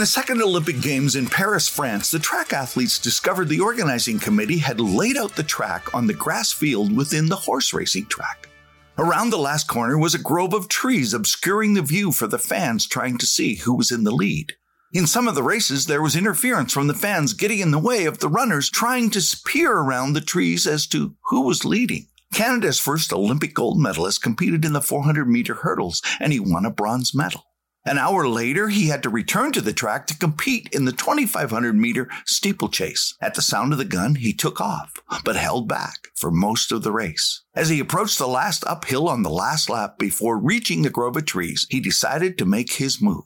the second Olympic Games in Paris, France, the track athletes discovered the organizing committee had laid out the track on the grass field within the horse racing track. Around the last corner was a grove of trees obscuring the view for the fans trying to see who was in the lead. In some of the races, there was interference from the fans getting in the way of the runners trying to peer around the trees as to who was leading. Canada's first Olympic gold medalist competed in the 400 meter hurdles and he won a bronze medal. An hour later, he had to return to the track to compete in the 2500 meter steeplechase. At the sound of the gun, he took off, but held back for most of the race. As he approached the last uphill on the last lap before reaching the grove of trees, he decided to make his move.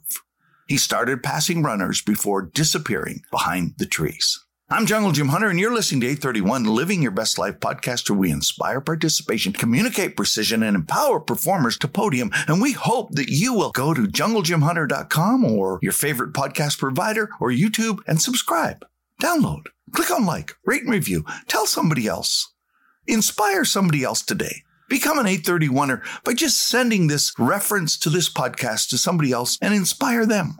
He started passing runners before disappearing behind the trees. I'm Jungle Jim Hunter, and you're listening to 831 Living Your Best Life podcast, where we inspire participation, communicate precision, and empower performers to podium. And we hope that you will go to junglejimhunter.com or your favorite podcast provider or YouTube and subscribe, download, click on like, rate and review, tell somebody else, inspire somebody else today. Become an 831er by just sending this reference to this podcast to somebody else and inspire them.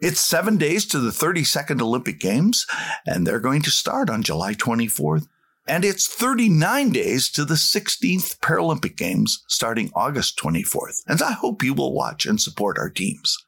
It's seven days to the 32nd Olympic Games, and they're going to start on July 24th. And it's 39 days to the 16th Paralympic Games starting August 24th. And I hope you will watch and support our teams.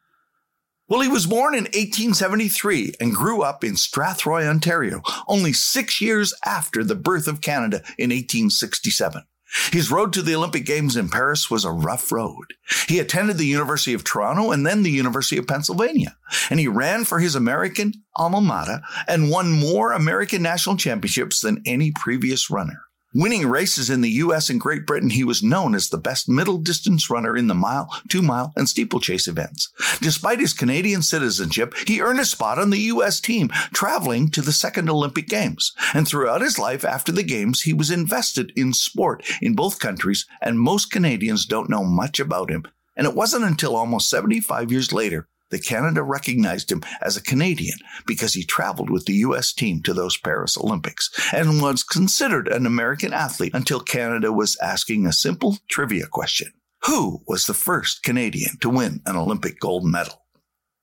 Well, he was born in 1873 and grew up in Strathroy, Ontario, only six years after the birth of Canada in 1867. His road to the Olympic Games in Paris was a rough road. He attended the University of Toronto and then the University of Pennsylvania, and he ran for his American alma mater and won more American national championships than any previous runner. Winning races in the US and Great Britain, he was known as the best middle distance runner in the mile, two mile, and steeplechase events. Despite his Canadian citizenship, he earned a spot on the US team, traveling to the second Olympic Games. And throughout his life after the Games, he was invested in sport in both countries, and most Canadians don't know much about him. And it wasn't until almost 75 years later that Canada recognized him as a Canadian because he traveled with the U.S. team to those Paris Olympics and was considered an American athlete until Canada was asking a simple trivia question. Who was the first Canadian to win an Olympic gold medal?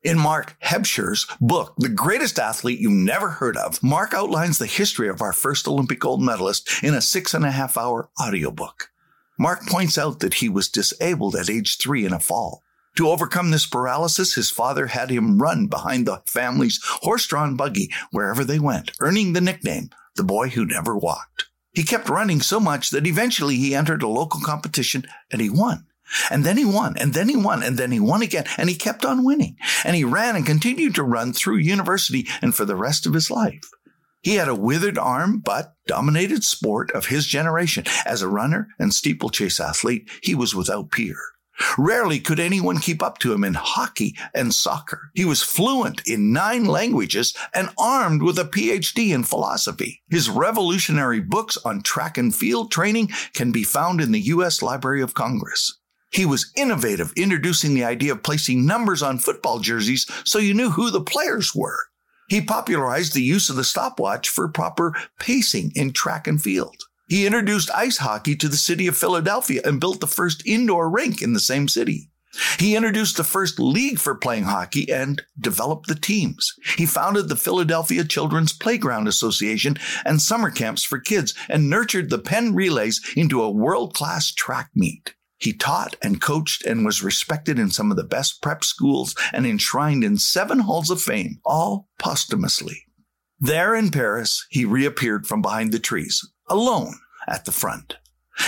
In Mark Hebscher's book, The Greatest Athlete You Never Heard of, Mark outlines the history of our first Olympic gold medalist in a six and a half hour audiobook. Mark points out that he was disabled at age three in a fall. To overcome this paralysis, his father had him run behind the family's horse drawn buggy wherever they went, earning the nickname, the boy who never walked. He kept running so much that eventually he entered a local competition and he won. And then he won, and then he won, and then he won again, and he kept on winning. And he ran and continued to run through university and for the rest of his life. He had a withered arm, but dominated sport of his generation. As a runner and steeplechase athlete, he was without peer. Rarely could anyone keep up to him in hockey and soccer. He was fluent in nine languages and armed with a PhD in philosophy. His revolutionary books on track and field training can be found in the U.S. Library of Congress. He was innovative, introducing the idea of placing numbers on football jerseys so you knew who the players were. He popularized the use of the stopwatch for proper pacing in track and field. He introduced ice hockey to the city of Philadelphia and built the first indoor rink in the same city. He introduced the first league for playing hockey and developed the teams. He founded the Philadelphia Children's Playground Association and summer camps for kids and nurtured the Penn Relays into a world class track meet. He taught and coached and was respected in some of the best prep schools and enshrined in seven halls of fame, all posthumously. There in Paris, he reappeared from behind the trees, alone at the front.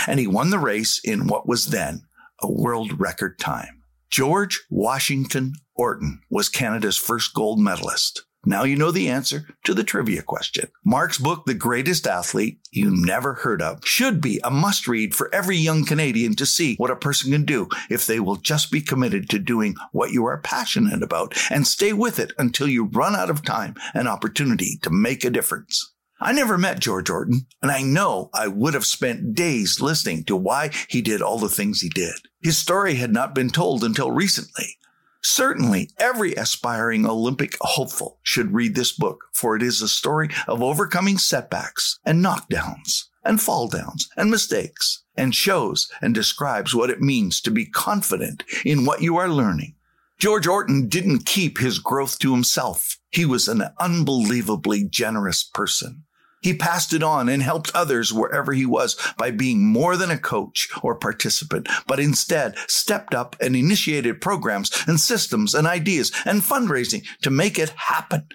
And he won the race in what was then a world record time. George Washington Orton was Canada's first gold medalist. Now you know the answer to the trivia question. Mark's book, The Greatest Athlete You Never Heard of, should be a must read for every young Canadian to see what a person can do if they will just be committed to doing what you are passionate about and stay with it until you run out of time and opportunity to make a difference. I never met George Orton, and I know I would have spent days listening to why he did all the things he did. His story had not been told until recently. Certainly, every aspiring Olympic hopeful should read this book, for it is a story of overcoming setbacks and knockdowns and fall downs and mistakes, and shows and describes what it means to be confident in what you are learning George Orton didn't keep his growth to himself. He was an unbelievably generous person. He passed it on and helped others wherever he was by being more than a coach or participant, but instead stepped up and initiated programs and systems and ideas and fundraising to make it happen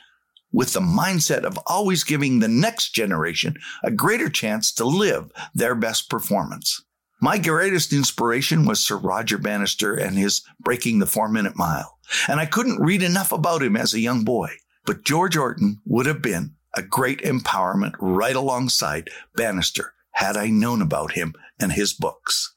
with the mindset of always giving the next generation a greater chance to live their best performance. My greatest inspiration was Sir Roger Bannister and his Breaking the Four Minute Mile. And I couldn't read enough about him as a young boy. But George Orton would have been a great empowerment right alongside Bannister had I known about him and his books.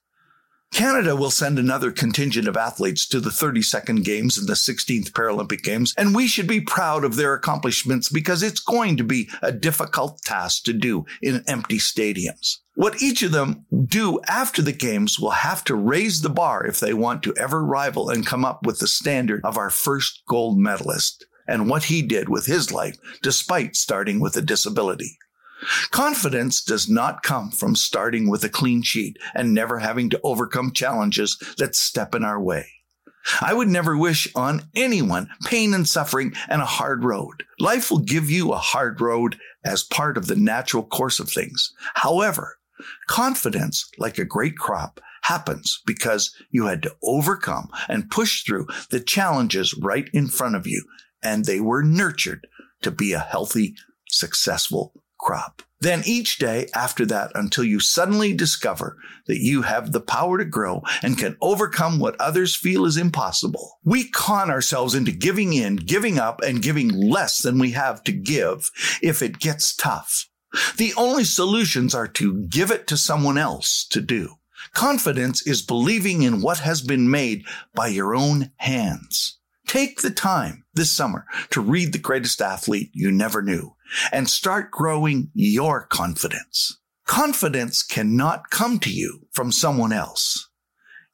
Canada will send another contingent of athletes to the 32nd Games and the 16th Paralympic Games, and we should be proud of their accomplishments because it's going to be a difficult task to do in empty stadiums. What each of them do after the games will have to raise the bar if they want to ever rival and come up with the standard of our first gold medalist and what he did with his life despite starting with a disability. Confidence does not come from starting with a clean sheet and never having to overcome challenges that step in our way. I would never wish on anyone pain and suffering and a hard road. Life will give you a hard road as part of the natural course of things. However, confidence, like a great crop, happens because you had to overcome and push through the challenges right in front of you, and they were nurtured to be a healthy, successful crop. Then each day after that until you suddenly discover that you have the power to grow and can overcome what others feel is impossible. We con ourselves into giving in, giving up, and giving less than we have to give if it gets tough. The only solutions are to give it to someone else to do. Confidence is believing in what has been made by your own hands. Take the time this summer to read The Greatest Athlete You Never Knew and start growing your confidence. Confidence cannot come to you from someone else.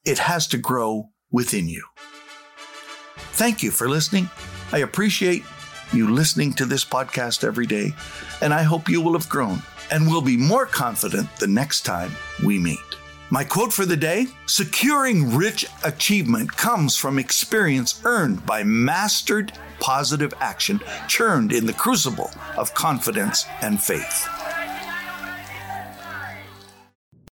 It has to grow within you. Thank you for listening. I appreciate you listening to this podcast every day, and I hope you will have grown and will be more confident the next time we meet. My quote for the day Securing rich achievement comes from experience earned by mastered positive action churned in the crucible of confidence and faith.